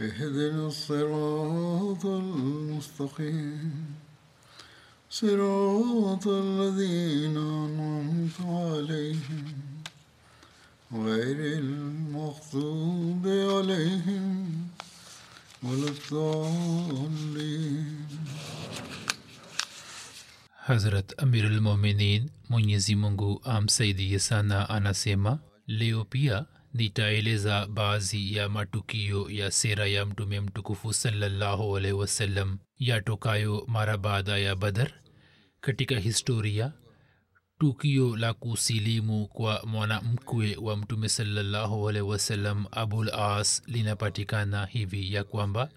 اهدنا الصراط المستقيم. صراط الذين أنعمت عليهم غير المغضوب عليهم ولا الضالين. Hazrat Amirulmominin Mwenyezi Mungu amsaidie sana anasema leo pia nitaeleza baadhi ya matukio ya sera ya mtume mtukufu salallahu alaihi wasallam yatokayo mara baada ya badar katika historia tukio la kusilimu kwa mwanamkwe wa mtume salallahu alaihi wasallam abul as linapatikana hivi ya kwamba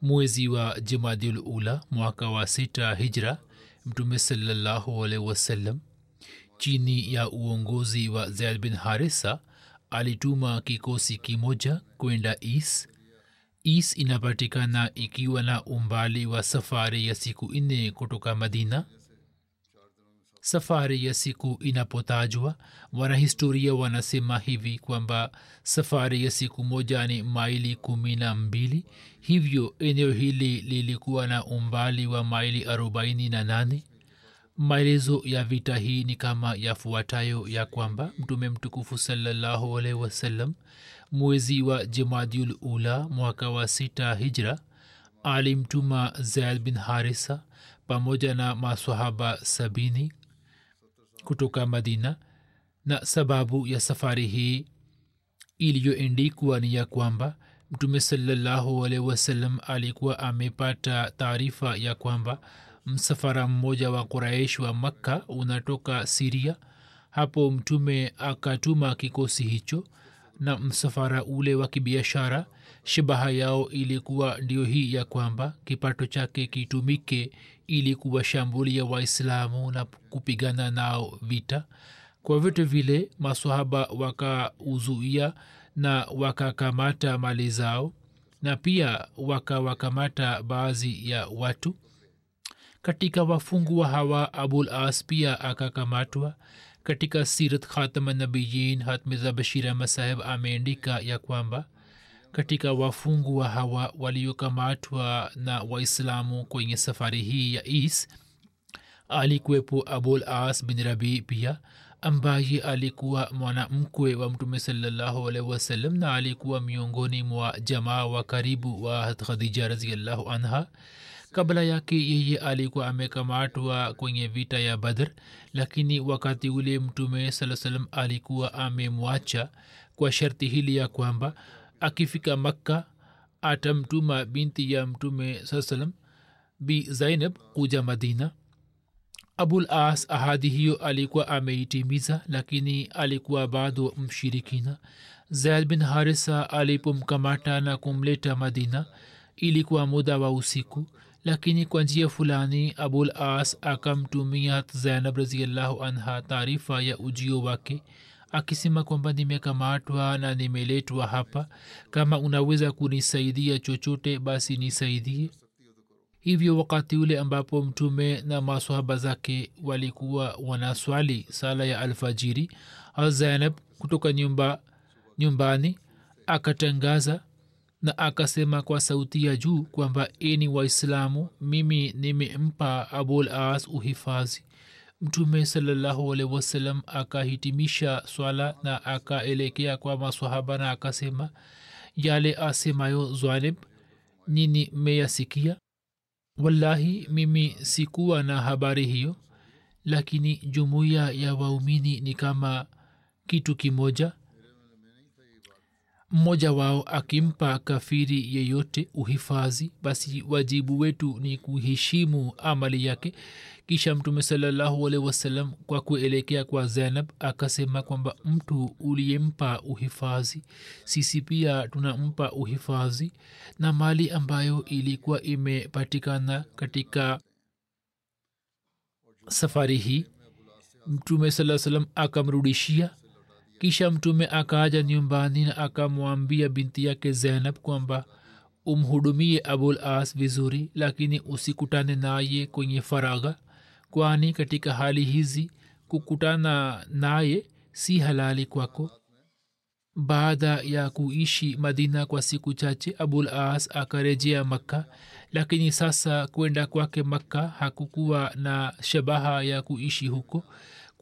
mwezi wa jumadiul ula mwaka wa sita hijra mtume salallahu alaihi wasallam chini ya uongozi wa zaid bin harisa alituma kikosi kimoja kwenda is is inapatikana ikiwa na umbali wa safari ya siku nne kutoka madina. Safari ya siku inapotajwa wanahistoria wanasema hivi kwamba safari ya siku moja ni maili kumi na mbili. Hivyo eneo hili lilikuwa na umbali wa maili arobaini na nane maelezo ya vita hii ni kama yafuatayo ya kwamba mtume mtukufu salallahu alaihi wasallam mwezi wa jemadiul ula mwaka wa sita hijra alimtuma zaid bin harisa pamoja na masahaba sabini kutoka madina na sababu ya safari hii iliyoendikwa ni ya kwamba mtume salallahu alaihi wasallam alikuwa amepata taarifa ya kwamba msafara mmoja wa kuraishi wa makka unatoka siria. Hapo mtume akatuma kikosi hicho na msafara ule wa kibiashara. Shabaha yao ilikuwa ndio hii ya kwamba kipato chake kitumike ili kuwashambulia waislamu na kupigana nao vita. Kwa vyote vile masahaba wakauzuia na wakakamata mali zao na pia wakawakamata baadhi ya watu katika wafungwa hawa abul as pia akakamatwa. Katika sirat khatama nabiyin hatmiza bashir ahmad saheb ameandika ya kwamba katika wafungwa hawa waliokamatwa na waislamu kwenye safari hii ya is alikuwepo abul as bin rabi pia ambaye alikuwa mwanamkwe wa mtume salallahu alaihi wasallam na alikuwa miongoni mwa jamaa wa karibu wa khadija raziallahu anha kabla yake yeye alikuwa amekamatwa kwenye vita ya badr lakini wakati ule mtume saa salam alikuwa amemwacha kwa sharti hili ya kwamba akifika makka atamtuma binti ya mtume saa salam bi zainab kuja madina. Abul as ahadi hiyo alikuwa ameitimiza lakini alikuwa bado mshirikina. Zaid bin harisa alipomkamata na kumleta madina ilikuwa muda wa usiku lakini kwa njia fulani abul as akamtumia zainab raziallahu anha taarifa ya ujio wake akisema kwamba nimekamatwa na nimeletwa hapa. Kama unaweza kunisaidia chochote basi nisaidie. Hivyo wakati ule ambapo mtume na masohaba zake walikuwa wanaswali sala ya alfajiri zainab kutoka nyumba nyumbani akatangaza na akasema kwa sauti ya juu kwamba eni waislamu mimi nimempa abul as uhifadhi. Mtume salallahu wasalam akahitimisha swala na akaelekea kwa maswahaba na akasema yale asemayo zwanib nini mmeyasikia? Wallahi mimi sikuwa na habari hiyo lakini jumuiya ya waumini ni kama kitu kimoja mmoja wao akimpa kafiri yeyote uhifadhi basi wajibu wetu ni kuheshimu amali yake. Kisha mtume salallahu alehi wasallam kwa kuelekea kwa zainab akasema kwamba mtu uliyempa uhifadhi sisi pia tunampa uhifadhi. Na mali ambayo ilikuwa imepatikana katika safari hii mtume saa salam akamrudishia kisha mtume akaja nyumbani na akamwambia binti yake zainab kwamba umhudumie abul as vizuri lakini usikutane naye kwenye faragha kwani katika hali hizi kukutana naye si halali kwako. Baada ya kuishi madina kwa siku chache abul as akarejea makka lakini sasa kwenda kwake makka hakukuwa na shabaha ya kuishi huko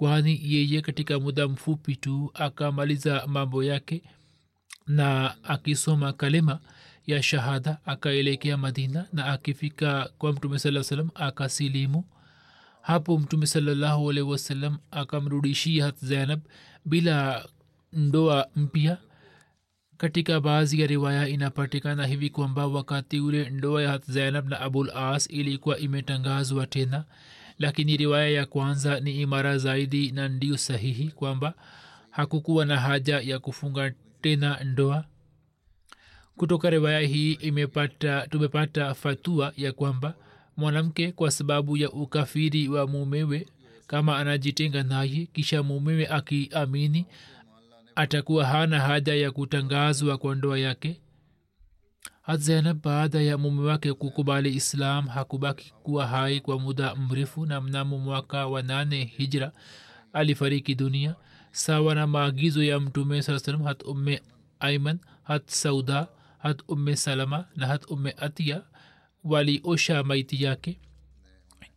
kwani yeye katika muda mfupi tu akamaliza mambo yake na akisoma kalima ya shahada akaelekea madina na akifika kwa mtume saa salam akasilimu. Hapo mtume salallahu alaihi wasallam akamrudishia hat zainab bila ndoa mpya. Katika baadhi ya riwaya inapatikana hivi kwamba wakati ule ndoa ya hat zainab na abul as ilikuwa imetangazwa tena lakini riwaya ya kwanza ni imara zaidi na ndio sahihi kwamba hakukuwa na haja ya kufunga tena ndoa. Kutoka riwaya hii imepata tumepata fatua ya kwamba mwanamke kwa sababu ya ukafiri wa mumewe kama anajitenga naye kisha mumewe akiamini atakuwa hana haja ya kutangazwa kwa ndoa yake hat zainab baada ya mume wake kukubali islam hakubaki kuwa hai kwa muda mrefu na mnamo mwaka wa nane hijra alifariki dunia. Sawa na maagizo ya mtume saa salam hat umme aiman hat sauda hat umme salama na hat umme atia waliosha maiti yake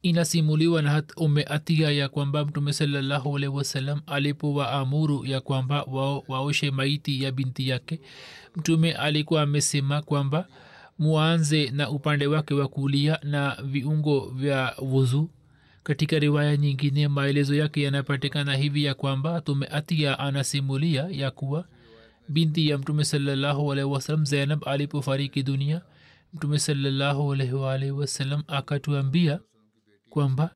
inasimuliwa na hat umme atia ya kwamba mtume salallahu alipo wa alipowaamuru ya kwamba wao waoshe maiti ya binti yake mtume alikuwa amesema kwamba mwanze na upande wake wa kulia na viungo vya wuzu. Katika riwaya nyingine maelezo yake yanapatikana hivi ya kwamba tumeatia anasimulia ya kuwa binti ya mtume salallahu alaihi wasallam zainab alipofariki dunia mtume salallahu wasalam akatuambia akatuambia kwamba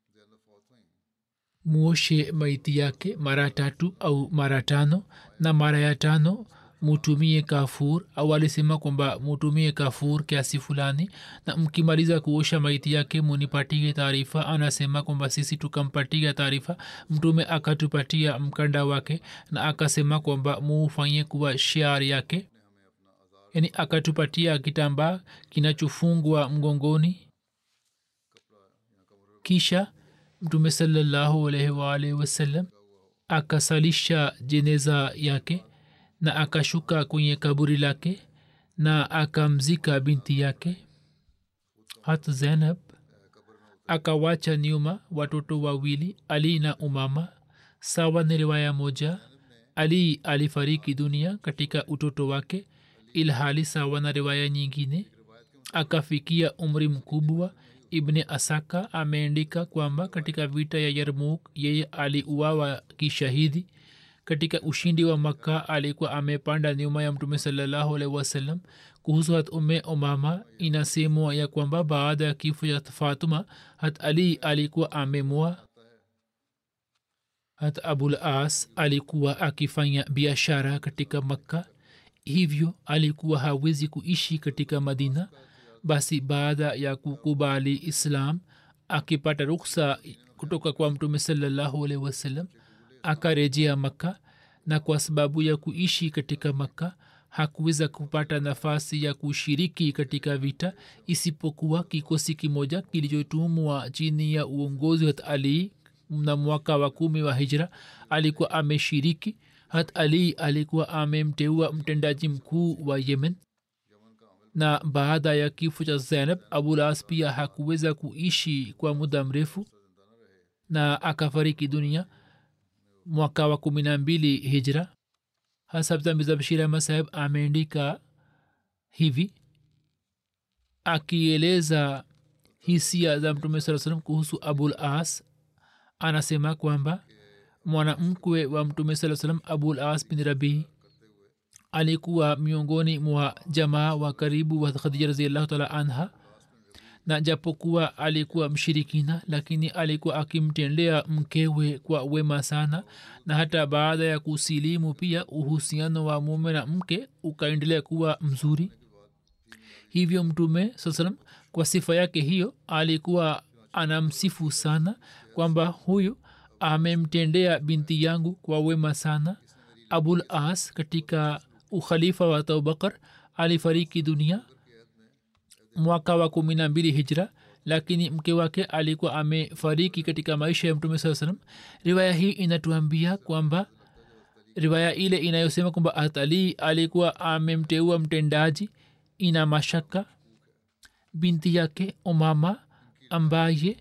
muoshe maiti yake mara tatu au mara tano na mara ya tano mutumie kafur. Au alisema kwamba mutumie kafur kiasi fulani na mkimaliza kuosha maiti yake munipatie taarifa. Anasema kwamba sisi tukampatia taarifa mtume akatupatia mkanda wake na akasema kwamba muufanye kuwa shiar yake. Yani akatupatia kitambaa kinachofungwa mgongoni kisha mtume salallahu alaihi waalihi wasallam akasalisha jeneza yake na akashuka kwenye kaburi lake na akamzika binti yake hat zainab akawacha nyuma watoto wawili ali na umama. Sawa ni riwaya moja ali alifariki dunia katika utoto wake ilhali sawa na riwaya nyingine akafikia umri mkubwa ibni asaka ameandika kwamba katika vita ya yarmuk yeye aliuawa kishahidi. Katika ushindi wa makka alikuwa amepanda nyuma ya mtume salallahu alaihi wasallam. Kuhusu hat ume umama inasemwa ya kwamba baada ya kifo ya fatuma hat ali alikuwa amemua. Hat abul as alikuwa akifanya biashara katika makka. Hivyo alikuwa hawezi kuishi katika madina basi baada ya kukubali islam akipata ruksa kutoka kwa mtume salallahu alaihi wasallam akarejea makka na kwa sababu ya kuishi katika makka hakuweza kupata nafasi ya kushiriki katika vita isipokuwa kikosi kimoja kilichotumwa chini ya uongozi hat ali na mwaka wa kumi wa hijra alikuwa ameshiriki. Hat ali alikuwa amemteua mtendaji mkuu wa yemen na baada ya kifo cha zainab abulas pia hakuweza kuishi kwa muda mrefu na akafariki dunia mwaka wa kumi na mbili hijra. Hasabza mizabshir ahmad saheb ameandika hivi akieleza hisia za mtume saa salam kuhusu abul as anasema kwamba mwanamkwe wa mtume saa salam abul as bin rabii alikuwa miongoni mwa jamaa wa karibu wa khadija raziallahu taala anha. Na japokuwa alikuwa mshirikina lakini alikuwa akimtendea mkewe kwa wema sana. Na hata baada ya kusilimu pia uhusiano wa mume na mke ukaendelea kuwa mzuri. Hivyo mtume saa salam kwa sifa yake hiyo alikuwa anamsifu sana kwamba huyu amemtendea binti yangu kwa wema sana abul as katika ukhalifa wa abubakar alifariki dunia mwaka wa kumi na mbili hijra lakini mke wake alikuwa amefariki katika maisha ya mtume saa salam riwaya hii inatuambia kwamba riwaya ile inayosema kwamba atalii alikuwa amemteua mtendaji ina mashaka binti yake umama ambaye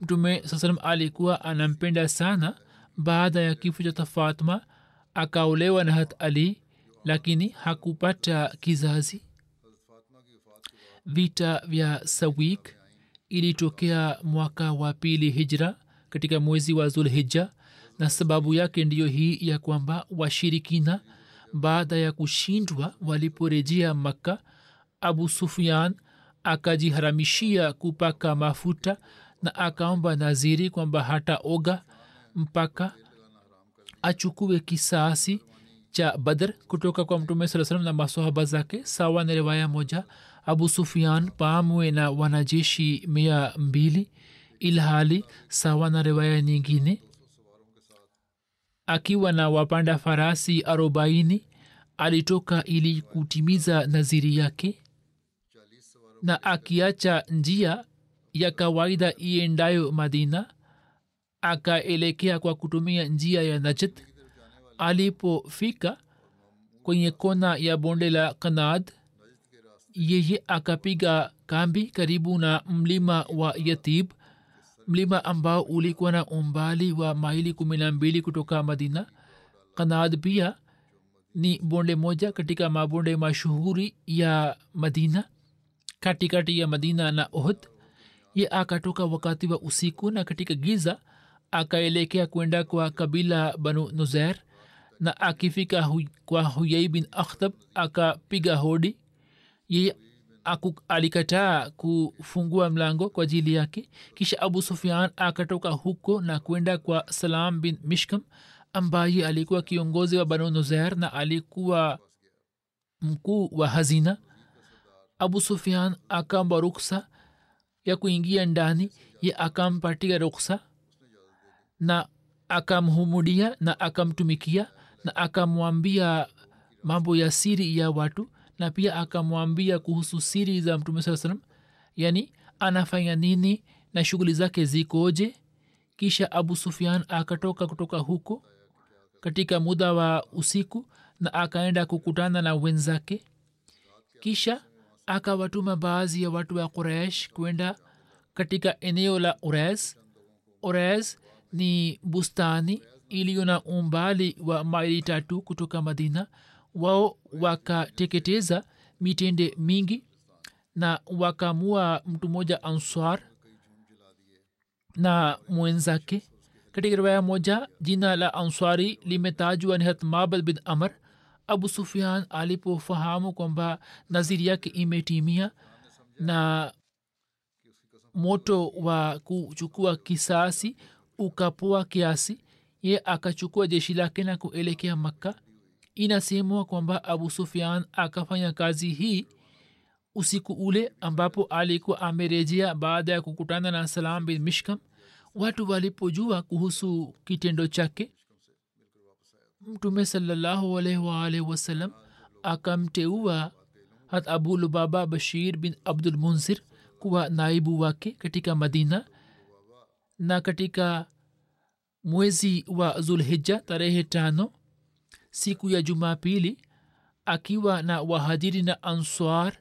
mtume saa salam alikuwa anampenda sana baada ya kifo cha fatma akaolewa na hat ali lakini hakupata kizazi. Vita vya sawik ilitokea mwaka wa pili hijra katika mwezi wa zulhija na sababu yake ndiyo hii ya kwamba washirikina baada ya kushindwa waliporejea makka abu sufian akajiharamishia kupaka mafuta na akaomba naziri kwamba hata oga mpaka achukue kisasi cha badr kutoka kwa mtume saa salam na masohaba zake sawa na riwaya moja abu sufian pamwe na wanajeshi mia mbili ilhali sawa na riwaya nyingine akiwa na wapanda farasi arobaini alitoka ili kutimiza naziri yake na akiacha njia ya kawaida iendayo madina akaelekea kwa kutumia njia ya najd alipofika kwenye kona ya bonde la kanad yeye akapiga kambi karibu na mlima wa yatib mlima ambao ulikuwa na umbali wa maili kumi na mbili kutoka madina. Kanad pia ni bonde moja katika mabonde mashuhuri ya madina katikati ya madina na ohd ye akatoka wakati wa usiku na katika giza akaelekea kwenda kwa kabila banu nuzer na akifika hu, kwa huyai bin akhtab akapiga hodi. Yeye alikataa kufungua mlango kwa ajili yake. Kisha abu sufian akatoka huko na kwenda kwa salam bin mishkam ambaye alikuwa kiongozi wa banu nuzer na alikuwa mkuu wa hazina. Abu sufian akamba ruksa ya kuingia ndani ye akampatia ruksa na akamhumudia na akamtumikia na akamwambia mambo ya siri ya watu na pia akamwambia kuhusu siri za mtume saa salam yani anafanya nini na shughuli zake zikoje? Kisha abu sufian akatoka kutoka huko katika muda wa usiku na akaenda kukutana na wenzake. Kisha akawatuma baadhi ya watu wa quraish kwenda katika eneo la ures. Ures ni bustani iliyo na umbali wa maili tatu kutoka madina wao wakateketeza mitende mingi na wakamua mtu mmoja answar na mwenzake. Katika riwaya moja jina la answari limetajwa ni hatmabad bin amr. Abu sufian alipofahamu kwamba naziri yake imetimia na moto wa kuchukua kisasi ukapoa kiasi ye akachukua jeshi lake na kuelekea makka. Inasemwa kwamba abu sufian akafanya kazi hii usiku ule ambapo alikuwa amerejea baada ya kukutana na salam bin mishkam. Watu walipojua kuhusu kitendo chake mtume waalihi wasallam akamteua hat abu bashir bin abdul kuwa naibu wake katika madina na katika mwezi wa zulhija tarehe tano siku ya jumapili akiwa na wahajiri na answar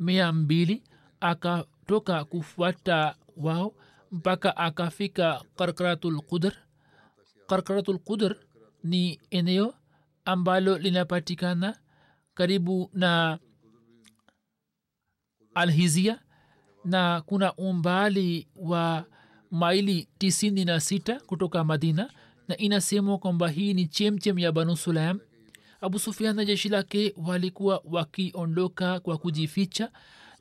mia mbili akatoka kufuata wao mpaka akafika karkaratulqudr karkaratulqudr qudr ni eneo ambalo linapatikana karibu na alhizia na kuna umbali wa maili tisini na sita kutoka madina na inasemwa kwamba hii ni chemchem ya banu sulaim. Abu sufian na jeshi lake walikuwa wakiondoka kwa kujificha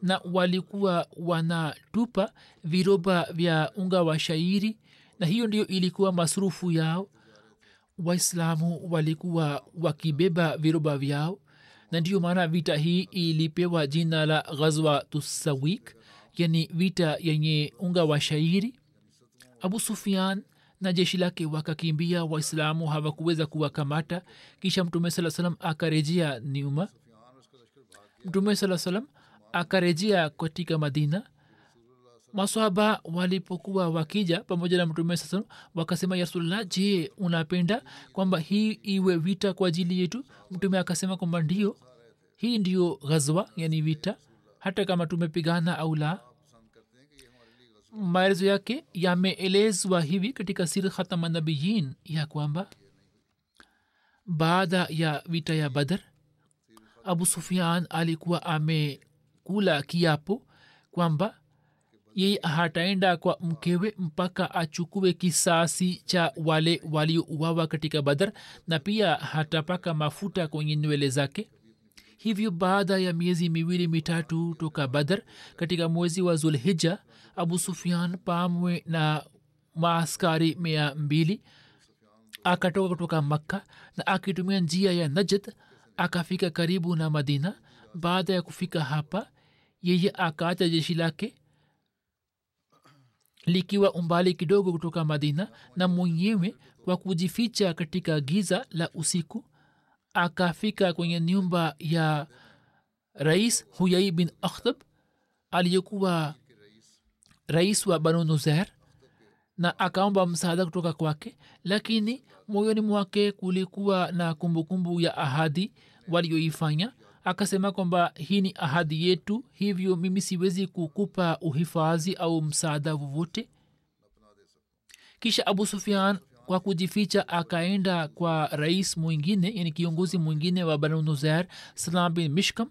na walikuwa wanatupa viroba vya unga wa shairi na hiyo ndio ilikuwa masurufu yao. Waislamu walikuwa wakibeba viroba vyao na ndiyo maana vita hii ilipewa jina la ghazwa tusawik yani vita yenye unga wa shairi abu sufian na jeshi lake wakakimbia waislamu hawakuweza kuwakamata. Kisha mtume saa salam akarejea nyuma. Mtume saa salam akarejea katika madina. Maswaba walipokuwa wakija pamoja na mtume saa salam wakasema ya rasulllah je unapenda kwamba hii iwe vita kwa ajili yetu? Mtume akasema kwamba ndio hii ndio ghazwa yani vita. Hata kama tumepigana au la maelezo yake yameelezwa hivi katika sir khatamanabiyin ya kwamba baada ya vita ya badar abu sufian alikuwa amekula kiapo kwamba yeye hataenda kwa mkewe mpaka achukue kisasi cha wale waliouawa katika badar na pia hatapaka mafuta kwenye nywele zake. Hivyo baada ya miezi miwili mitatu toka badar katika mwezi wa zulhija abu sufian pamwe na maaskari mia mbili. Akatoka kutoka makka na akitumia njia ya najd akafika karibu na madina. Baada ya kufika hapa yeye akaacha jeshi lake likiwa umbali kidogo kutoka madina na mwenyewe kwa kujificha katika giza la usiku akafika kwenye nyumba ya rais huyai bin akhtab aliyekuwa rais wa banu nuzer na akaomba msaada kutoka kwake lakini moyoni mwake kulikuwa na kumbukumbu kumbu ya ahadi walioifanya. Akasema kwamba hii ni ahadi yetu hivyo mimi siwezi kukupa uhifadhi au msaada vovote kisha abu sufian kwa kujificha akaenda kwa rais mwingine yani kiongozi mwingine wa banu nuzer salam bin mishkam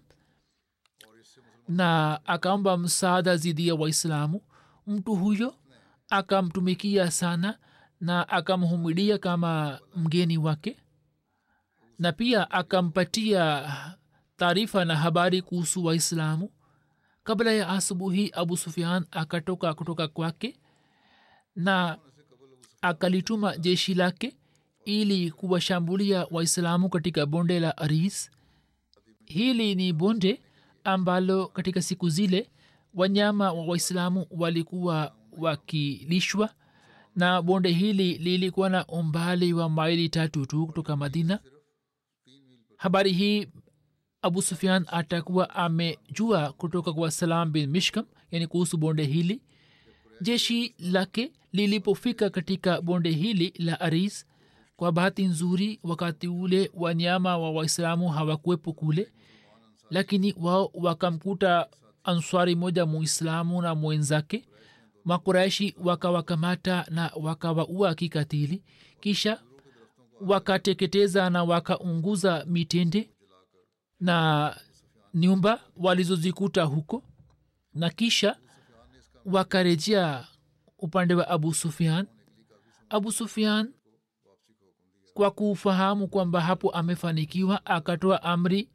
na akaomba msaada zidi ya waislamu mtu huyo akamtumikia sana na akamhumidia kama mgeni wake na pia akampatia taarifa na habari kuhusu waislamu. Kabla ya asubuhi abu sufian akatoka kutoka kwake na akalituma jeshi lake ili kuwashambulia waislamu katika bonde la aris. Hili ni bonde ambalo katika siku zile wanyama wa waislamu walikuwa wakilishwa na bonde hili lilikuwa na umbali wa maili tatu tu kutoka madina. Habari hii abu sufian atakuwa amejua kutoka kwa salam bin mishkam yani kuhusu bonde hili. Jeshi lake lilipofika katika bonde hili la aris kwa bahati nzuri wakati ule wanyama wa waislamu hawakuwepo kule lakini wao wakamkuta answari moja muislamu na mwenzake. Makuraishi wakawakamata na wakawaua kikatili. Kisha wakateketeza na wakaunguza mitende na nyumba walizozikuta huko. Na kisha wakarejea upande wa abu sufian abu sufian kwa kufahamu kwamba hapo amefanikiwa akatoa amri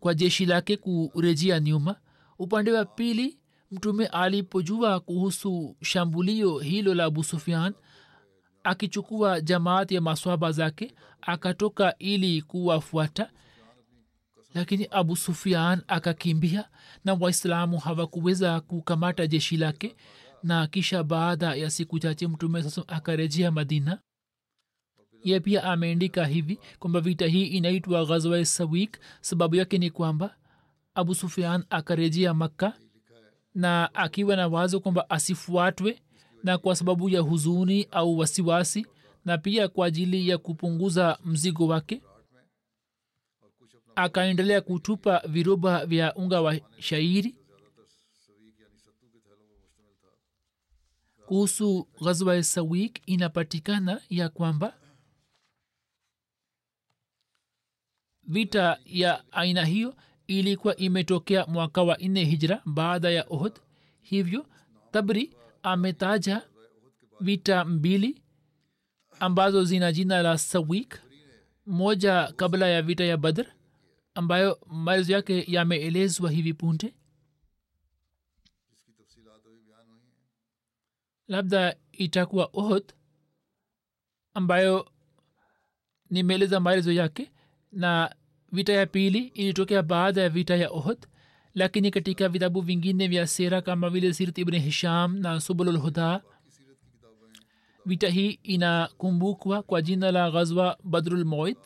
kwa jeshi lake kurejea nyuma upande wa pili mtume alipojua kuhusu shambulio hilo la abu sufian akichukua jamaati ya maswaba zake akatoka ili kuwafuata. Lakini abu sufian akakimbia na waislamu hawakuweza kukamata jeshi lake. Na kisha baada ya siku chache mtume sasa akarejea madina. Ye pia ameandika hivi kwamba vita hii inaitwa ghazwa sawik sababu yake ni kwamba abu sufian akarejea makka na akiwa na wazo kwamba asifuatwe na kwa sababu ya huzuni au wasiwasi na pia kwa ajili ya kupunguza mzigo wake akaendelea kutupa viroba vya unga wa shairi. Kuhusu ghazwa sawik inapatikana ya kwamba vita ya aina hiyo ilikuwa imetokea mwaka wa nne hijra baada ya ohd hivyo tabri ametaja vita mbili ambazo zina jina la sawik moja kabla ya vita ya badr ambayo maelezo yake yameelezwa hivi punde. Labda itakuwa ohd ambayo nimeeleza maelezo yake na vita ya pili ilitokea baada ya vita ya ohd lakini katika vitabu vingine vya sera kama vile sirat ibn hisham na subululhuda vita hii inakumbukwa kwa jina la ghazwa badrulmoid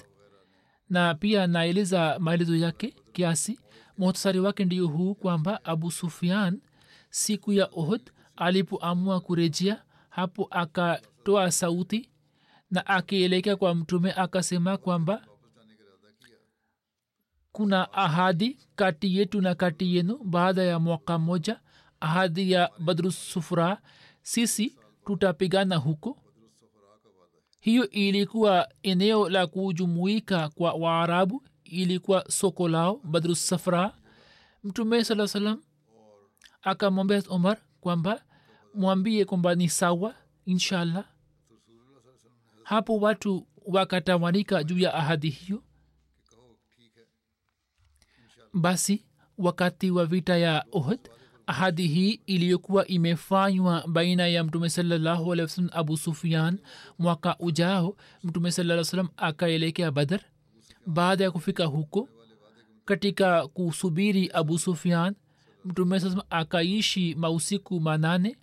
na pia naeleza maelezo yake kiasi. Muhtasari wake ndio huu kwamba abu sufian siku ya ohd alipoamua kurejea hapo akatoa sauti na akielekea kwa mtume akasema kwamba kuna ahadi kati yetu na kati yenu baada ya mwaka moja ahadi ya badrusufura sisi tutapigana huko. Hiyo ilikuwa eneo la kujumuika kwa waarabu ilikuwa soko lao badrusafra mtume saa salam akamwambia omar kwamba mwambie kwamba ni sawa inshallah. Hapo watu wakatawanika juu ya ahadi hiyo basi wakati wa vita ya ohd ahadi hii iliyokuwa imefanywa baina ya mtume sallahualwasalam abu sufian mwaka ujao mtume salaa salam akaelekea badar baada ya kufika huko katika kusubiri abu sufian mtume saa akaishi mausiku manane.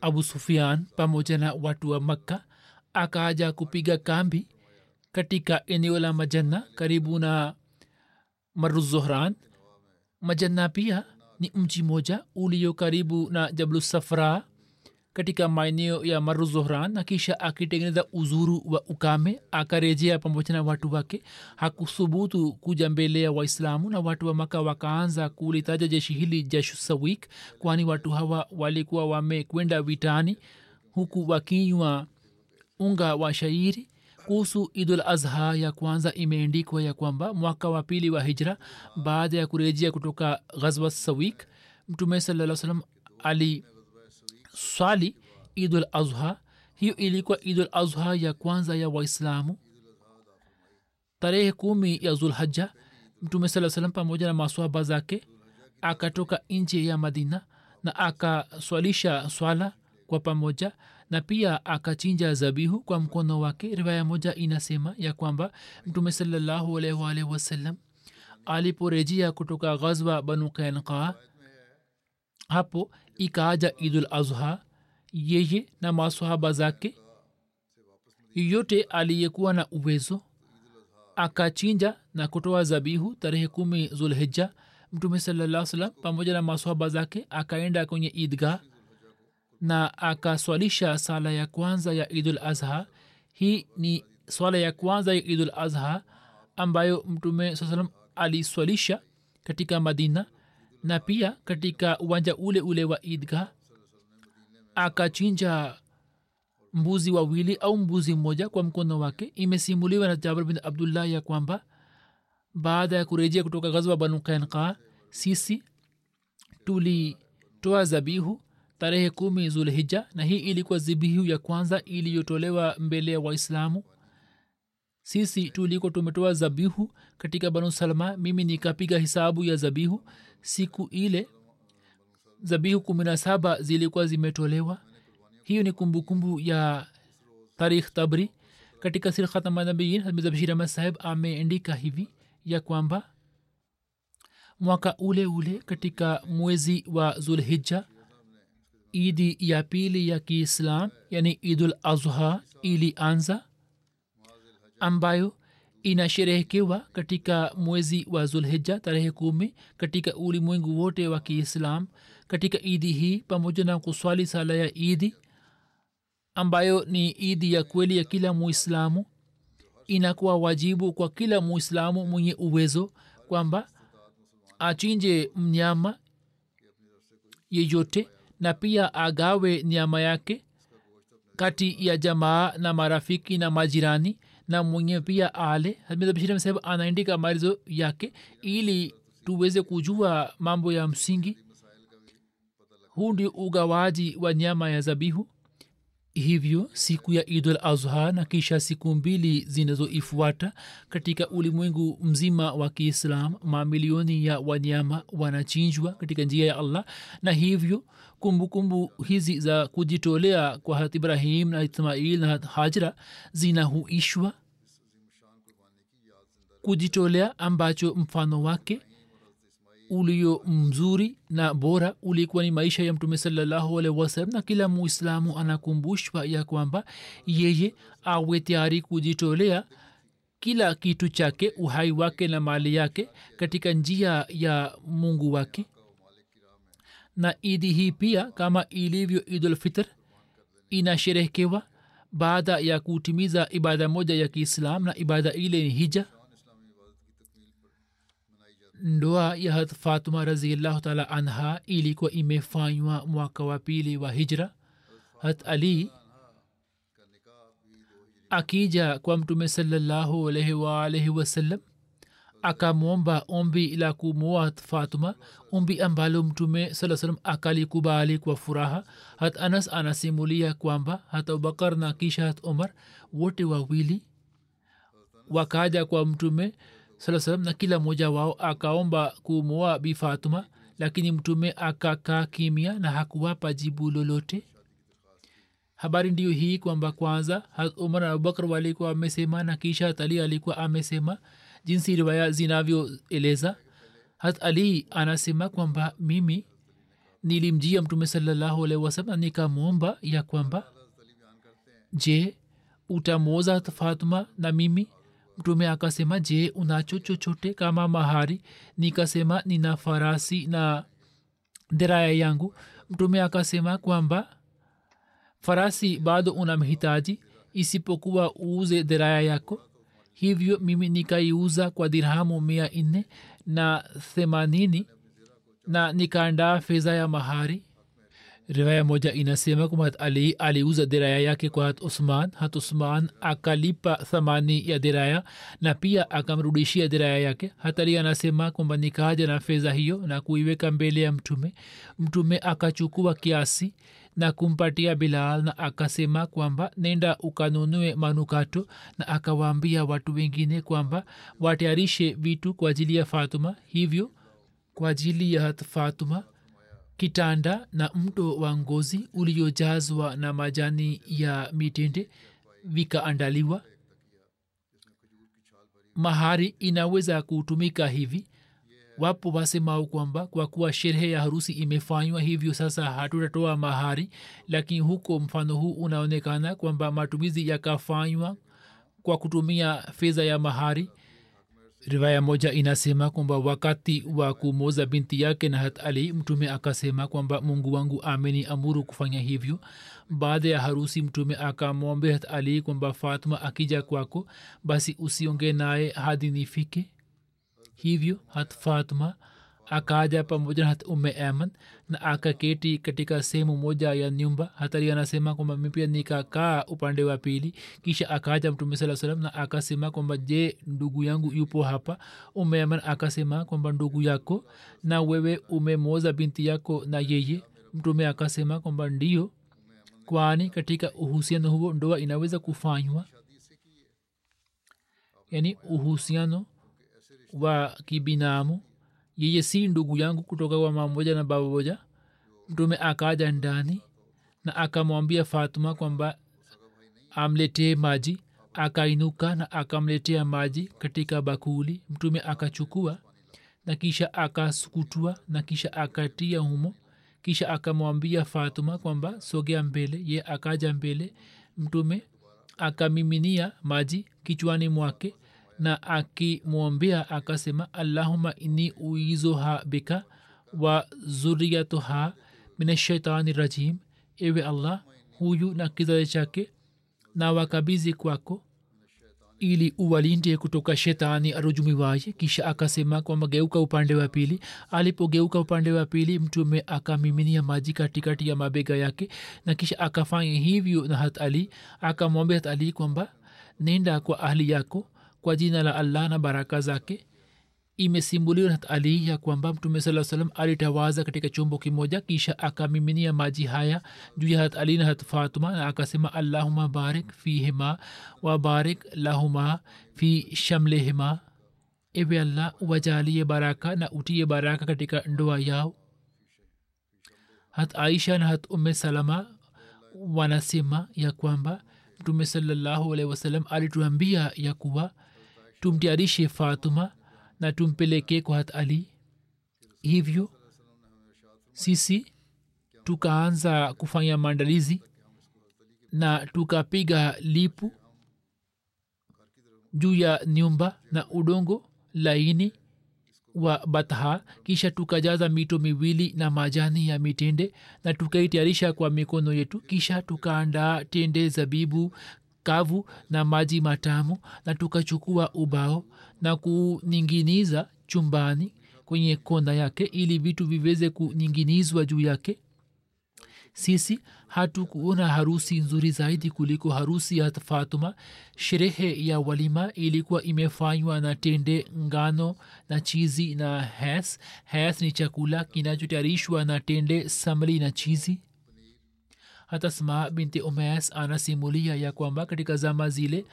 Abu sufian pamoja na watu wa makka akaja kupiga kambi katika eneo la majanna karibu na maruzohran majanna pia ni mji moja ulio karibu na jablusafra katika maeneo ya maruzohran na kisha akitengeneza uzuru wa ukame akarejea pamoja na watu wake. Hakusubutu kuja mbele ya waislamu na watu wa maka wakaanza kulitaja jeshi hili jashusawik kwani watu hawa walikuwa wamekwenda vitani huku wakinywa unga wa shairi kuhusu idul azha ya kwanza imeendikwa ya kwamba mwaka wa pili wa hijra baada ya kurejea kutoka ghazwa sawik mtume salaa salam ali swali idul azha hiyo ilikuwa idul azha ya kwanza ya waislamu. Tarehe kumi ya zulhaja mtume saa salam pamoja na maswaba zake akatoka nje ya madina na akaswalisha swala kwa pamoja na pia akachinja zabihu kwa mkono wake. Riwaya moja inasema ya kwamba mtume waalihi wasallam aliporejea kutoka ghazwa banu kainqa hapo ikaaja idul azha yeye na masahaba zake yote aliyekuwa na uwezo akachinja na kutoa zabihu tarehe kumi zulhija mtume salaa salam pamoja na masahaba zake akaenda kwenye idgah na akaswalisha sala ya kwanza ya idul azha hii ni swala ya kwanza ya idul azha ambayo mtume saa salam aliswalisha katika madina na pia katika uwanja ule ule wa idgah akachinja mbuzi wawili au mbuzi mmoja kwa mkono wake. Imesimuliwa na jabir bin abdullah ya kwamba baada ya kurejea kutoka ghazwa banu kainka sisi tulitoa zabihu tarehe kumi zulhija na hii ilikuwa zibihu ya kwanza iliyotolewa mbele ya waislamu. Sisi tuliko tumetoa zabihu katika banu salma mimi nikapiga hisabu ya zabihu siku ile zabihu kumi na saba zilikuwa zimetolewa. Hiyo ni kumbukumbu kumbu ya tarikh tabri. Katika sir ahmad saheb ameandika hivi ya kwamba mwaka ule ule katika mwezi wa zulhija idi ya pili ya kiislam yani idul azha ilianza ambayo inasherehekewa katika mwezi wa zulhija tarehe kumi katika ulimwengu wote wa kiislam. Katika idi hii pamoja na kuswali sala ya idi ambayo ni idi ya kweli ya kila muislamu inakuwa wajibu kwa kila muislamu mwenye uwezo kwamba achinje mnyama yeyote na pia agawe nyama yake kati ya jamaa na marafiki na majirani na mwenye pia ale. Bashir saheb anaandika maelezo yake ili tuweze kujua mambo ya msingi. Huu ndio ugawaji wa nyama ya zabihu. Hivyo siku ya idul azha na kisha siku mbili zinazoifuata katika ulimwengu mzima wa kiislam mamilioni ya wanyama wanachinjwa katika njia ya allah na hivyo kumbukumbu kumbu hizi za kujitolea kwa hat ibrahim na ismail na hajra zinahuishwa? Kujitolea ambacho mfano wake ulio mzuri na bora ulikuwa ni maisha ya mtume salallahu alaihi wasalam na kila muislamu anakumbushwa ya kwamba yeye awe tayari kujitolea kila kitu chake uhai wake na mali yake katika njia ya mungu wake na idi hii pia kama ilivyo idulfitr inasherehekewa baada ya kutimiza ibada moja ya kiislam na ibada ile ni hija ndoa ya hat fatuma raziallahu taala anha ilikuwa imefanywa mwaka wa pili wa hijra hat ali akija kwa mtume salallahu alaihi waalaihi wasallam akamwomba ombi la kumwoa fatuma ombi ambalo mtume saa salam akalikubali kwa furaha. Hat anas anasimulia kwamba hat abubakar na kisha hat omar wote wawili wakaja kwa mtume saa salam na kila mmoja wao akaomba kumwoa bi fatuma lakini mtume akakaa kimya na hakuwapa jibu lolote. Habari ndiyo hii kwamba kwanza hat umar na abubakar walikuwa wamesema na kisha hat ali alikuwa amesema jinsi riwaya zinavyoeleza. Hat ali anasema kwamba mimi nilimjia mtume salallahu alaihi wasalam nikamwomba ya kwamba je utamwoza fatma na mimi? Mtume akasema je unacho chochote kama mahari? Nikasema nina farasi na deraya yangu. Mtume akasema kwamba farasi bado unamhitaji isipokuwa uuze deraya yako hivyo mimi nikaiuza kwa dirhamu mia nne na themanini na nikaandaa fedha ya mahari. Riwaya moja inasema kwamba ali aliuza diraya yake kwa hat usman. Hat usman akalipa thamani ya diraya na pia akamrudishia diraya yake. Hat ali anasema kwamba nikaja na fedha hiyo na kuiweka mbele ya mtume. Mtume akachukua kiasi na kumpatia bilal na akasema kwamba nenda ukanunue manukato na akawaambia watu wengine kwamba watayarishe vitu kwa ajili ya fatuma hivyo kwa ajili ya fatuma kitanda na mto wa ngozi uliojazwa na majani ya mitende vikaandaliwa. Mahari inaweza kutumika hivi wapo wasemao kwamba kwa kuwa sherehe ya harusi imefanywa hivyo sasa hatutatoa mahari lakini huko mfano huu unaonekana kwamba matumizi yakafanywa kwa kutumia fedha ya mahari. Rivaya moja inasema kwamba wakati wa kumoza binti yake na hat ali mtume akasema kwamba mungu wangu ameni amuru kufanya hivyo. Baada ya harusi mtume akamwombe hat ali kwamba fatma akija kwako basi usionge naye hadi nifike hivyo hat fatma akaja pamoja na hat ume aman na akaketi katika sehemu moja ya nyumba. Hatari anasema kwamba mi pia nikakaa upande wa pili. Kisha akaja mtume saa salam na akasema kwamba je ndugu yangu yupo hapa? Ume aman akasema kwamba ndugu yako na wewe umemoza binti yako na yeye. Mtume akasema kwamba ndio kwani katika uhusiano huo ndoa inaweza kufanywa? Yaani uhusiano wa kibinamu. Yeye si ndugu yangu kutoka wa mama moja na baba moja mtume akaja ndani na akamwambia fatuma kwamba amletee maji. Akainuka na akamletea maji katika bakuli. Mtume akachukua na kisha akasukutua na kisha akatia humo. Kisha akamwambia fatuma kwamba sogea mbele. Ye akaja mbele. Mtume akamiminia maji kichwani mwake na akimwombea akasema allahuma inni uizoha bika wa zuriyatoha minashaitani rajim. Ewe allah huyu na kizazi chake na wakabizi kwako ili uwalinde kutoka shetani arujumiwaye kisha akasema kwamba geuka upande wa pili. Alipogeuka upande wa pili mtume akamiminia maji katikati ya mabega yake na kisha akafanya hivyo na hat akamwambia hat kwamba nenda kwa ahli yako kwa jina la allah na baraka zake imesimbuliwa na ali ya kwamba mtume saa salam alitawaza katika chombo kimoja kisha akamiminia maji haya juu ya hat ali na hat fatuma na akasema allahuma barik fihima wa lahuma fi shamlehima ewe allah wajalie baraka na utie baraka katika ndoa yao. Hat aisha na hat umme salama wanasema ya kwamba mtume salallahu alehi wasalam alituambia ya kuwa tumtayarishe fatuma na tumpeleke kwa hat ali. Hivyo sisi tukaanza kufanya maandalizi na tukapiga lipu juu ya nyumba na udongo laini wa batha kisha tukajaza mito miwili na majani ya mitende na tukaitayarisha kwa mikono yetu kisha tukaandaa tende zabibu kavu na maji matamu na tukachukua ubao na kuninginiza chumbani kwenye kona yake ili vitu viweze kuninginizwa juu yake. Sisi hatukuona harusi nzuri zaidi kuliko harusi ya fatuma. Sherehe ya walima ilikuwa imefanywa na tende ngano na chizi na hes. Hes ni chakula kinachotayarishwa na tende samli na chizi hata sma binti umes anasimulia ya kwamba katika zama zile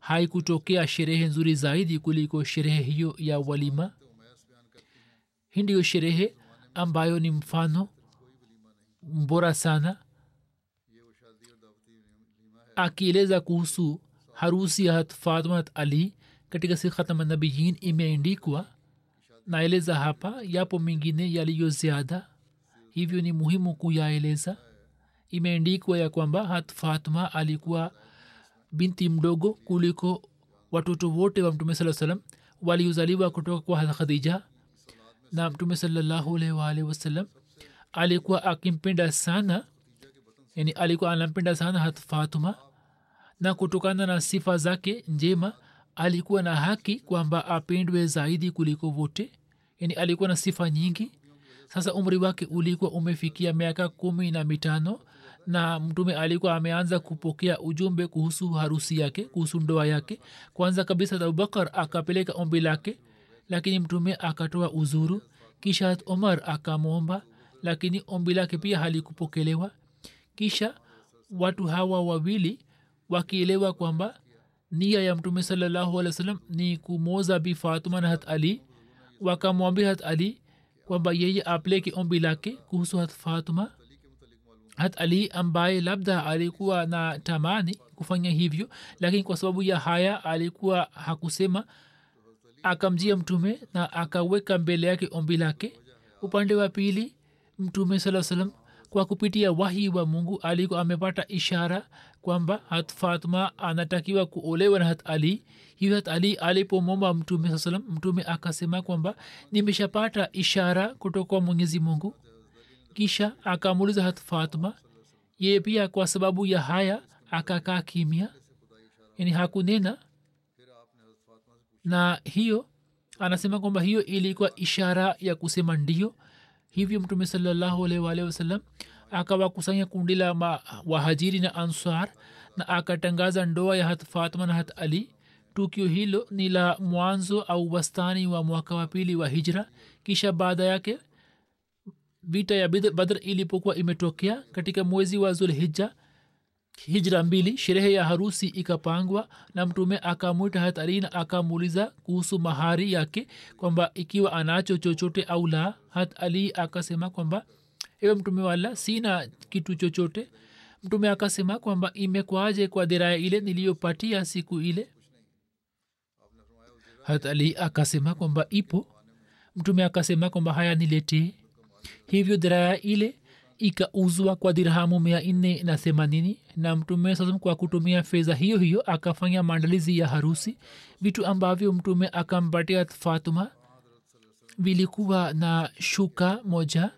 haikutokea sherehe nzuri zaidi kuliko sherehe hiyo ya walima. Hii ndiyo sherehe ambayo ni mfano mbora sana. Akieleza kuhusu harusi ya fatmat ali katika si khatamanabiyin imeendikwa naeleza hapa yapo mengine yaliyo ziada. Hivyo ni muhimu kuyaeleza imeandikwa ya kwamba hat fatma alikuwa binti mdogo kuliko watoto wote wa mtume saa salam waliozaliwa kutoka kwa khadija. Na mtume salallahu alaihi alikuwa akimpenda sana yani alikuwa anampenda sana hat fatuma na kutokana na sifa zake njema alikuwa na haki kwamba apendwe zaidi kuliko wote. Yani alikuwa na sifa nyingi. Sasa umri wake ulikuwa umefikia miaka kumi na mitano na mtume alikuwa ameanza kupokea ujumbe kuhusu harusi yake kuhusu ndoa yake. Kwanza kabisa abubakar akapeleka ombi lake lakini mtume akatoa uzuru. Kisha omar akamwomba lakini ombi lake pia halikupokelewa. Kisha watu hawa wawili wakielewa kwamba nia ya mtume alih ni kumwoza bi fatuma na hat ali wakamwambia hat ali kwamba yeye apeleke ombi lake kuhusu hat fatuma hat ali ambaye labda alikuwa na tamani kufanya hivyo lakini kwa sababu ya haya alikuwa hakusema akamjia mtume na akaweka mbele yake ombi lake. Upande wa pili mtume saa salam kwa kupitia wahi wa mungu alikuwa amepata ishara kwamba hat fatma anatakiwa kuolewa na hat ali. Hivyo hat ali alipomwomba mtume saa salam mtume akasema kwamba nimeshapata ishara kutoka mwenyezi mungu kisha akamuuliza hat fatma ye pia kwa sababu ya haya akakaa kimya? Yani hakunena. Na hiyo anasema kwamba hiyo ilikuwa ishara ya kusema ndio. Hivyo mtume waalihi wasallam akawakusanya kundi la wahajiri na ansar na akatangaza ndoa ya hat fatma na hat ali. Tukio hilo ni la mwanzo au wastani wa mwaka wa pili wa hijra. Kisha baada yake vita ya badr ilipokuwa imetokea katika mwezi wa zulhija hijra mbili sherehe ya harusi ikapangwa na mtume akamwita hat akamuuliza kuhusu mahari yake kwamba ikiwa anacho chochote au la. Hat ali akasema kwamba ewe mtume wala sina kitu chochote. Mtume akasema kwamba imekwaje kwa dhiraya ile niliyopatia siku ile? Hat ali akasema kwamba ipo. Mtume akasema kwamba haya niletee hivyo dhiraya ile ikauzwa kwa dirhamu mia nne na themanini na mtume sasam kwa kutumia fedha hiyo hiyo akafanya maandalizi ya harusi. Vitu ambavyo mtume akampatia fatuma vilikuwa na shuka moja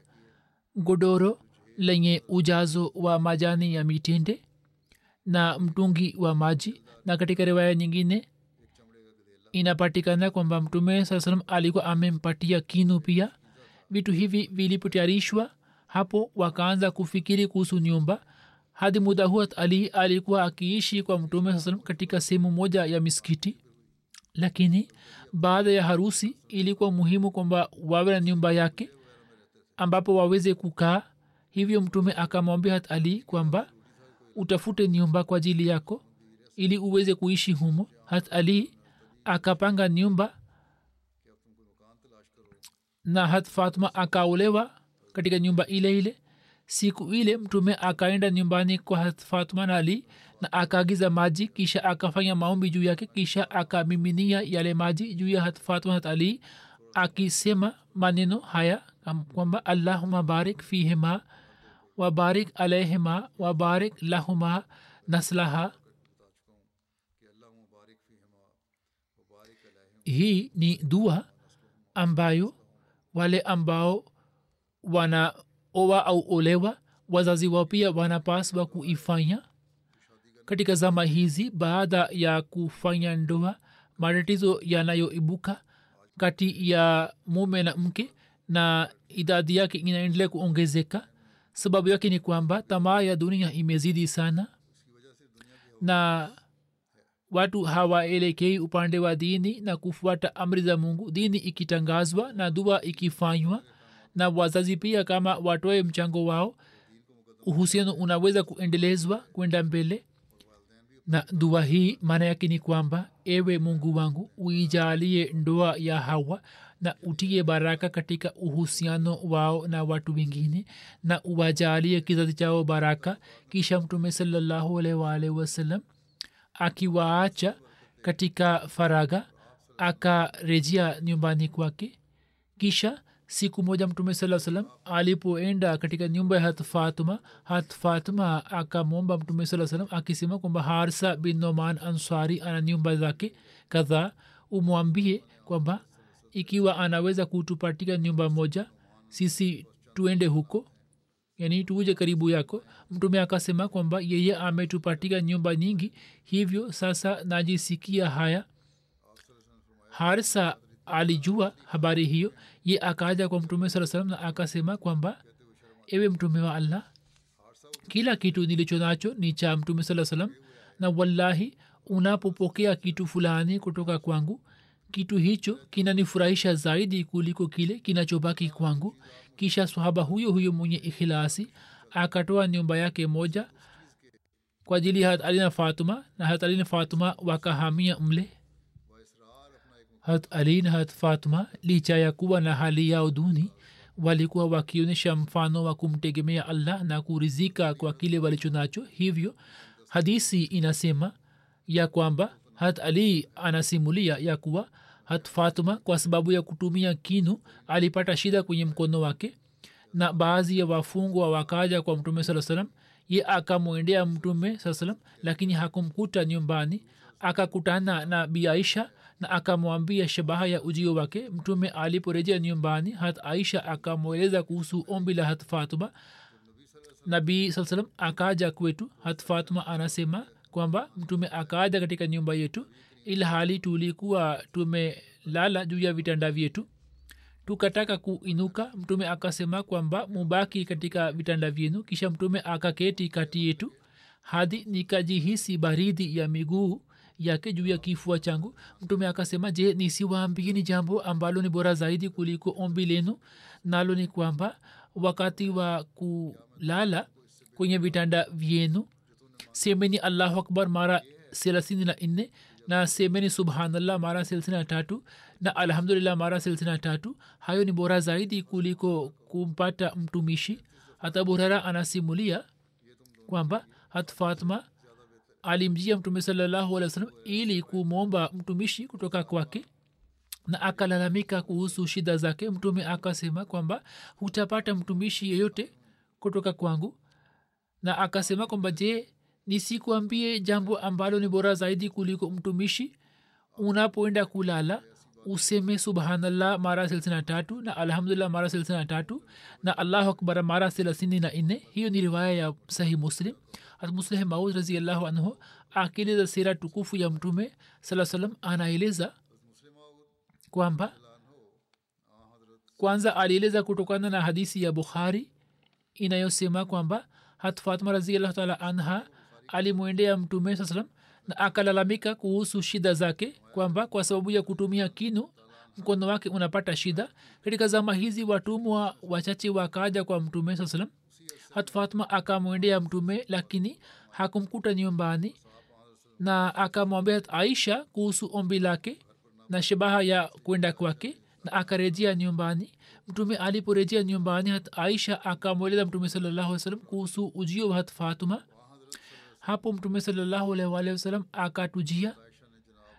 godoro lenye ujazo wa majani ya mitende na mtungi wa maji. Na katika riwaya nyingine inapatikana kwamba mtume saa salam alikuwa amempatia kinu pia vitu hivi vilipotayarishwa hapo wakaanza kufikiri kuhusu nyumba. Hadi muda huo ali alikuwa akiishi kwa mtume saa salam katika sehemu moja ya miskiti lakini baada ya harusi ilikuwa muhimu kwamba wawe na nyumba yake ambapo waweze kukaa. Hivyo mtume akamwambia hat ali kwamba utafute nyumba kwa ajili yako ili uweze kuishi humo. Hat ali akapanga nyumba na hat fatma akaolewa katika nyumba ile ile. Siku ile mtume akaenda nyumbani kwa fatma na na akaagiza maji kisha akafanya maombi juu yake kisha akamiminia yale maji juu ya fatma hat ali akisema maneno haya kwamba allahuma barik fihima wabarik alaihima wabarik lahuma naslaha. Hii ni dua ambayo wale ambao wanaoa au olewa wazazi wao pia wanapaswa kuifanya. Katika zama hizi baada ya kufanya ndoa matatizo yanayoibuka kati ya mume na mke na idadi yake inaendelea kuongezeka. Sababu yake ni kwamba tamaa ya dunia imezidi sana na watu hawaelekei upande wa dini na kufuata amri za mungu. Dini ikitangazwa na dua ikifanywa na wazazi pia kama watoe mchango wao uhusiano unaweza kuendelezwa kwenda mbele. Na dua hii maana yake ni kwamba ewe mungu wangu uijalie ndoa ya hawa na utie baraka katika uhusiano wao na watu wengine na uwajalie kizazi chao baraka. Kisha mtume salallahu alaihi waalihi wasallam akiwaacha katika faraga akarejea nyumbani kwake. Kisha siku moja mtume saa salam alipoenda katika nyumba ya hat fatuma hat fatuma akamwomba mtume saa salam akisema kwamba harsa bin noman answari ana nyumba zake kadhaa. Umwambie kwamba ikiwa anaweza kutupatika nyumba moja sisi tuende huko yani tuje karibu yako. Mtume akasema kwamba yeye ametupatia nyumba nyingi hivyo sasa najisikia haya. Harsa alijua habari hiyo. Ye akaja kwa mtume saa salam na akasema kwamba ewe mtume wa allah kila kitu nilicho nacho ni cha mtume saa salam na wallahi unapopokea kitu fulani kutoka kwangu kitu hicho kinanifurahisha zaidi kuliko kile kinachobaki kwangu. Kisha swahaba huyo huyo mwenye ikhilasi akatoa nyumba yake moja kwa ajili ya na fatuma na na fatuma wakahamia mle. Hat ali na hat fatuma licha ya kuwa na hali yao duni walikuwa wakionyesha mfano wa kumtegemea allah na kurizika kwa kile walicho nacho. Hivyo hadisi inasema ya kwamba hat ali anasimulia ya kuwa hat fatuma kwa sababu ya kutumia kinu alipata shida kwenye mkono wake na baadhi ya wafungwa wakaja kwa mtume saa salam ye akamwendea mtume saa salam lakini hakumkuta nyumbani akakutana na bi aisha na akamwambia shabaha ya ujio wake. Mtume aliporejea nyumbani hat aisha akamweleza kuhusu ombi la hat fatuma nabii saa salam akaja kwetu hat fatuma anasema kwamba mtume akaja katika nyumba yetu ila hali tulikuwa tumelala juu ya vitanda vyetu. Tukataka kuinuka mtume akasema kwamba mubaki katika vitanda vyenu. Kisha mtume akaketi kati yetu hadi nikajihisi baridi ya miguu yake juu ya kifua changu. Mtume akasema je nisiwaambieni jambo ambalo ni bora zaidi kuliko ombi lenu? Nalo ni kwamba wakati wa kulala kwenye vitanda vyenu semeni allahu akbar mara thelathini na nne na semeni subhanallah mara thelathini na tatu na alhamdulillah mara thelathini na tatu hayo ni bora zaidi kuliko kumpata mtumishi hata burara anasimulia kwamba hat fatma alimjia mtume salallahu alehi wa sallam ili kumwomba mtumishi kutoka kwake na akalalamika kuhusu shida zake mtume akasema kwamba hutapata mtumishi yeyote kutoka kwangu na akasema kwamba je nisikuambie jambo ambalo ni bora zaidi kuliko mtumishi. Unapoenda kulala useme subhanallah mara thelathini tatu na alhamdulillah mara thelathini tatu na allahu akbar mara thelathini na nne. Hiyo ni riwaya ya sahi muslim. Musleh maud raziallahu anhu akieleza sira tukufu ya mtume saa salam anaeleza kwamba kwanza alieleza kutokana na hadisi ya bukhari inayosema kwamba hat raziallahu taala anha alimwendea mtume saa salam na akalalamika kuhusu shida zake kwamba kwa sababu ya kutumia kinu mkono wake unapata shida. Katika zama hizi watumwa wachache wakaja kwa mtume saa salam. Hat fatma akamwendea mtume lakini hakumkuta nyumbani na akamwambia aisha kuhusu ombi lake na shabaha ya kwenda kwake na akarejea nyumbani. Mtume aliporejea nyumbani hat aisha akamweleza mtume salallahu salam kuhusu ujio wa hat fatuma hapo mtume salallahu alaihi wasallam akatujia.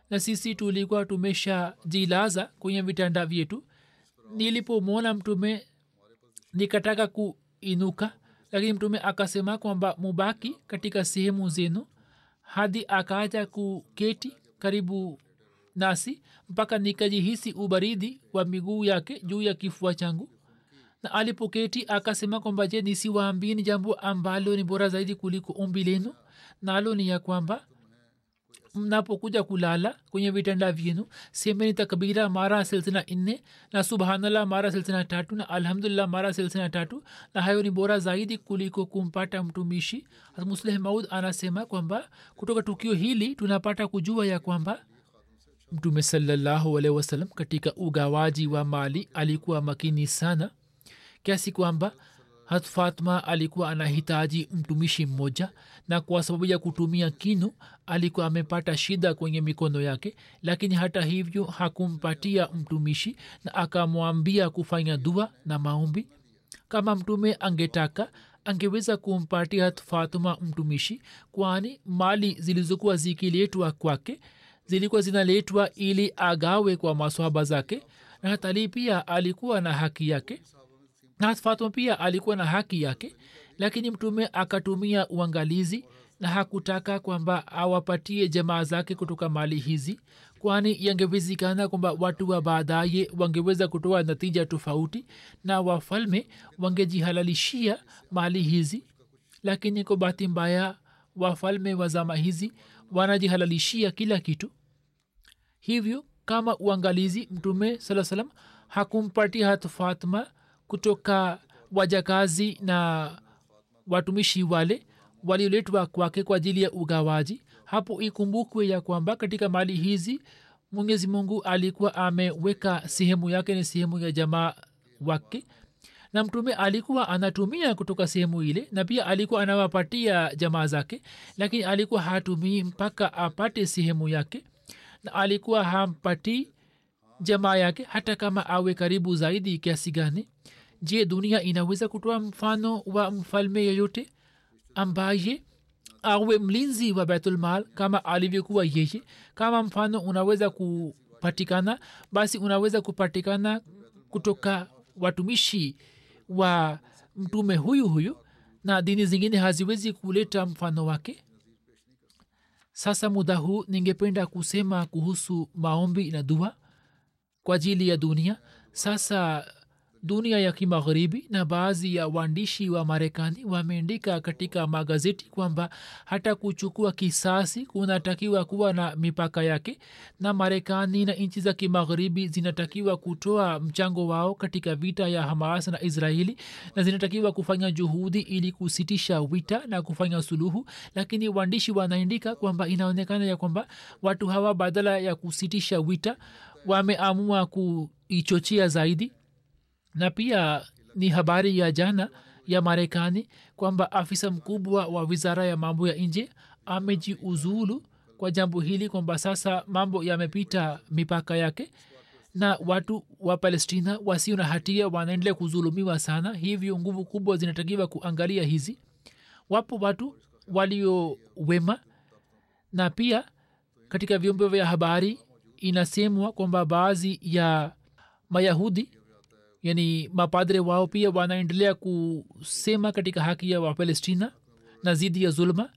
Na sisi tulikuwa tumesha jilaza kwenye vitanda vyetu. Nilipomwona mtume nikataka kuinuka. Lakini mtume akasema kwamba mubaki katika sehemu zenu. Hadi akaja kuketi karibu nasi mpaka nikajihisi ubaridi wa miguu yake juu ya kifua changu. Na alipoketi akasema kwamba je nisiwaambieni jambo ambalo ni bora zaidi kuliko ombi lenu nalo ni ya kwamba mnapokuja kulala kwenye vitanda vyenu semeni takbira mara silsina nne na subhanallah mara silsina tatu na alhamdulillah mara silsina tatu na hayo ni bora zaidi kuliko kumpata mtumishi. Musleh maud anasema kwamba kutoka tukio hili tunapata kujua ya kwamba mtume salallahu alehi wasallam katika ugawaji wa mali alikuwa makini sana kiasi kwamba hat fatma alikuwa anahitaji mtumishi mmoja na kwa sababu ya kutumia kinu alikuwa amepata shida kwenye mikono yake lakini hata hivyo hakumpatia mtumishi na akamwambia kufanya dua na maombi. Kama mtume angetaka angeweza kumpatia fatuma mtumishi kwani mali zilizokuwa zikiletwa kwake zilikuwa zinaletwa ili agawe kwa maswaba zake na hatali pia alikuwa na haki yake. Na fatuma pia alikuwa na haki yake lakini mtume akatumia uangalizi na hakutaka kwamba awapatie jamaa zake kutoka mali hizi kwani yangewezekana kwamba watu wa baadaye wangeweza kutoa natija tofauti na wafalme wangejihalalishia mali hizi. Lakini kwa bahati mbaya wafalme wa zama hizi wanajihalalishia kila kitu. Hivyo kama uangalizi mtume saa salam hakumpatia hatu fatma kutoka wajakazi na watumishi wale walioletwa kwake kwa ajili ya ugawaji. Hapo ikumbukwe ya kwamba katika mali hizi mwenyezi mungu alikuwa ameweka sehemu yake ni sehemu ya jamaa wake. Na mtume alikuwa anatumia kutoka sehemu ile na pia alikuwa anawapatia jamaa zake lakini alikuwa hatumii mpaka apate sehemu yake. Na alikuwa hampatii jamaa yake hata kama awe karibu zaidi kiasi gani je dunia inaweza kutoa mfano wa mfalme yeyote ambaye awe mlinzi wa baitulmal kama alivyokuwa yeye? Kama mfano unaweza kupatikana basi unaweza kupatikana kutoka watumishi wa mtume huyu huyu na dini zingine haziwezi kuleta mfano wake? Sasa muda huu ningependa kusema kuhusu maombi na dua kwa ajili ya dunia. Sasa dunia ya kimagharibi na baadhi ya waandishi wa marekani wameandika katika magazeti kwamba hata kuchukua kisasi kunatakiwa kuwa na mipaka yake na marekani na nchi za kimagharibi zinatakiwa kutoa mchango wao katika vita ya hamas na israeli na zinatakiwa kufanya juhudi ili kusitisha vita na kufanya suluhu. Lakini waandishi wanaandika kwamba inaonekana ya kwamba watu hawa badala ya kusitisha vita wameamua kuichochea zaidi na pia ni habari ya jana ya marekani kwamba afisa mkubwa wa wizara ya mambo ya nje amejiuzulu kwa jambo hili kwamba sasa mambo yamepita mipaka yake na watu wa palestina wasio na hatia wanaendelea kuzulumiwa sana hivyo nguvu kubwa zinatakiwa kuangalia hizi. Wapo watu waliowema na pia katika vyombo vya habari inasemwa kwamba baadhi ya mayahudi yani mapadre wao pia wanaendelea kusema katika haki ya wapalestina na zidi ya zulma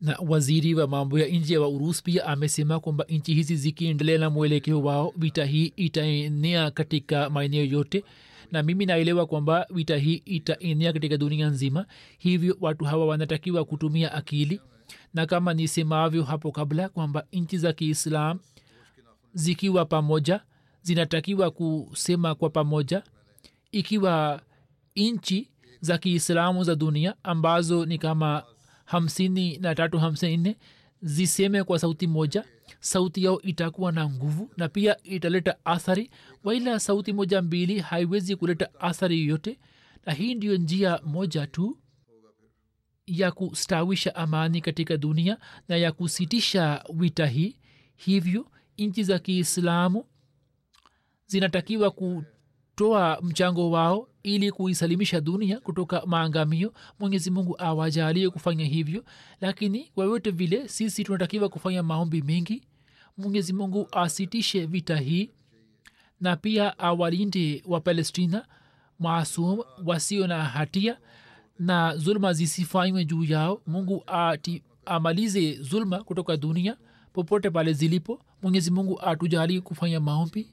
na waziri wa mambo ya nje wa urus pia amesema kwamba nchi hizi zikiendelea na mwelekeo wao vita hii itaenea katika maeneo yote na mimi naelewa kwamba vita hii itaenea katika dunia nzima hivyo watu hawa wanatakiwa kutumia akili na kama nisemavyo hapo kabla kwamba nchi za kiislam zikiwa pamoja zinatakiwa kusema kwa pamoja ikiwa nchi za kiislamu za dunia ambazo ni kama hamsini na tatu hamsini nne ziseme kwa sauti moja sauti yao itakuwa na nguvu na pia italeta athari waila sauti moja mbili haiwezi kuleta athari yoyote na hii ndiyo njia moja tu ya kustawisha amani katika dunia na ya kusitisha wita hii. Hivyo nchi za kiislamu zinatakiwa kutoa mchango wao ili kuisalimisha dunia kutoka maangamio. Mwenyezi mungu awajalie kufanya hivyo lakini wayote vile sisi tunatakiwa kufanya maombi mengi. Mwenyezi mungu asitishe vita hii na pia awalinde wa palestina maasum wasio na hatia na zulma zisifanywe juu yao. Mungu ati, amalize zulma kutoka dunia popote pale zilipo. Mwenyezi mungu atujali kufanya maombi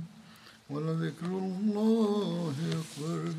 ولذكر الله أكبر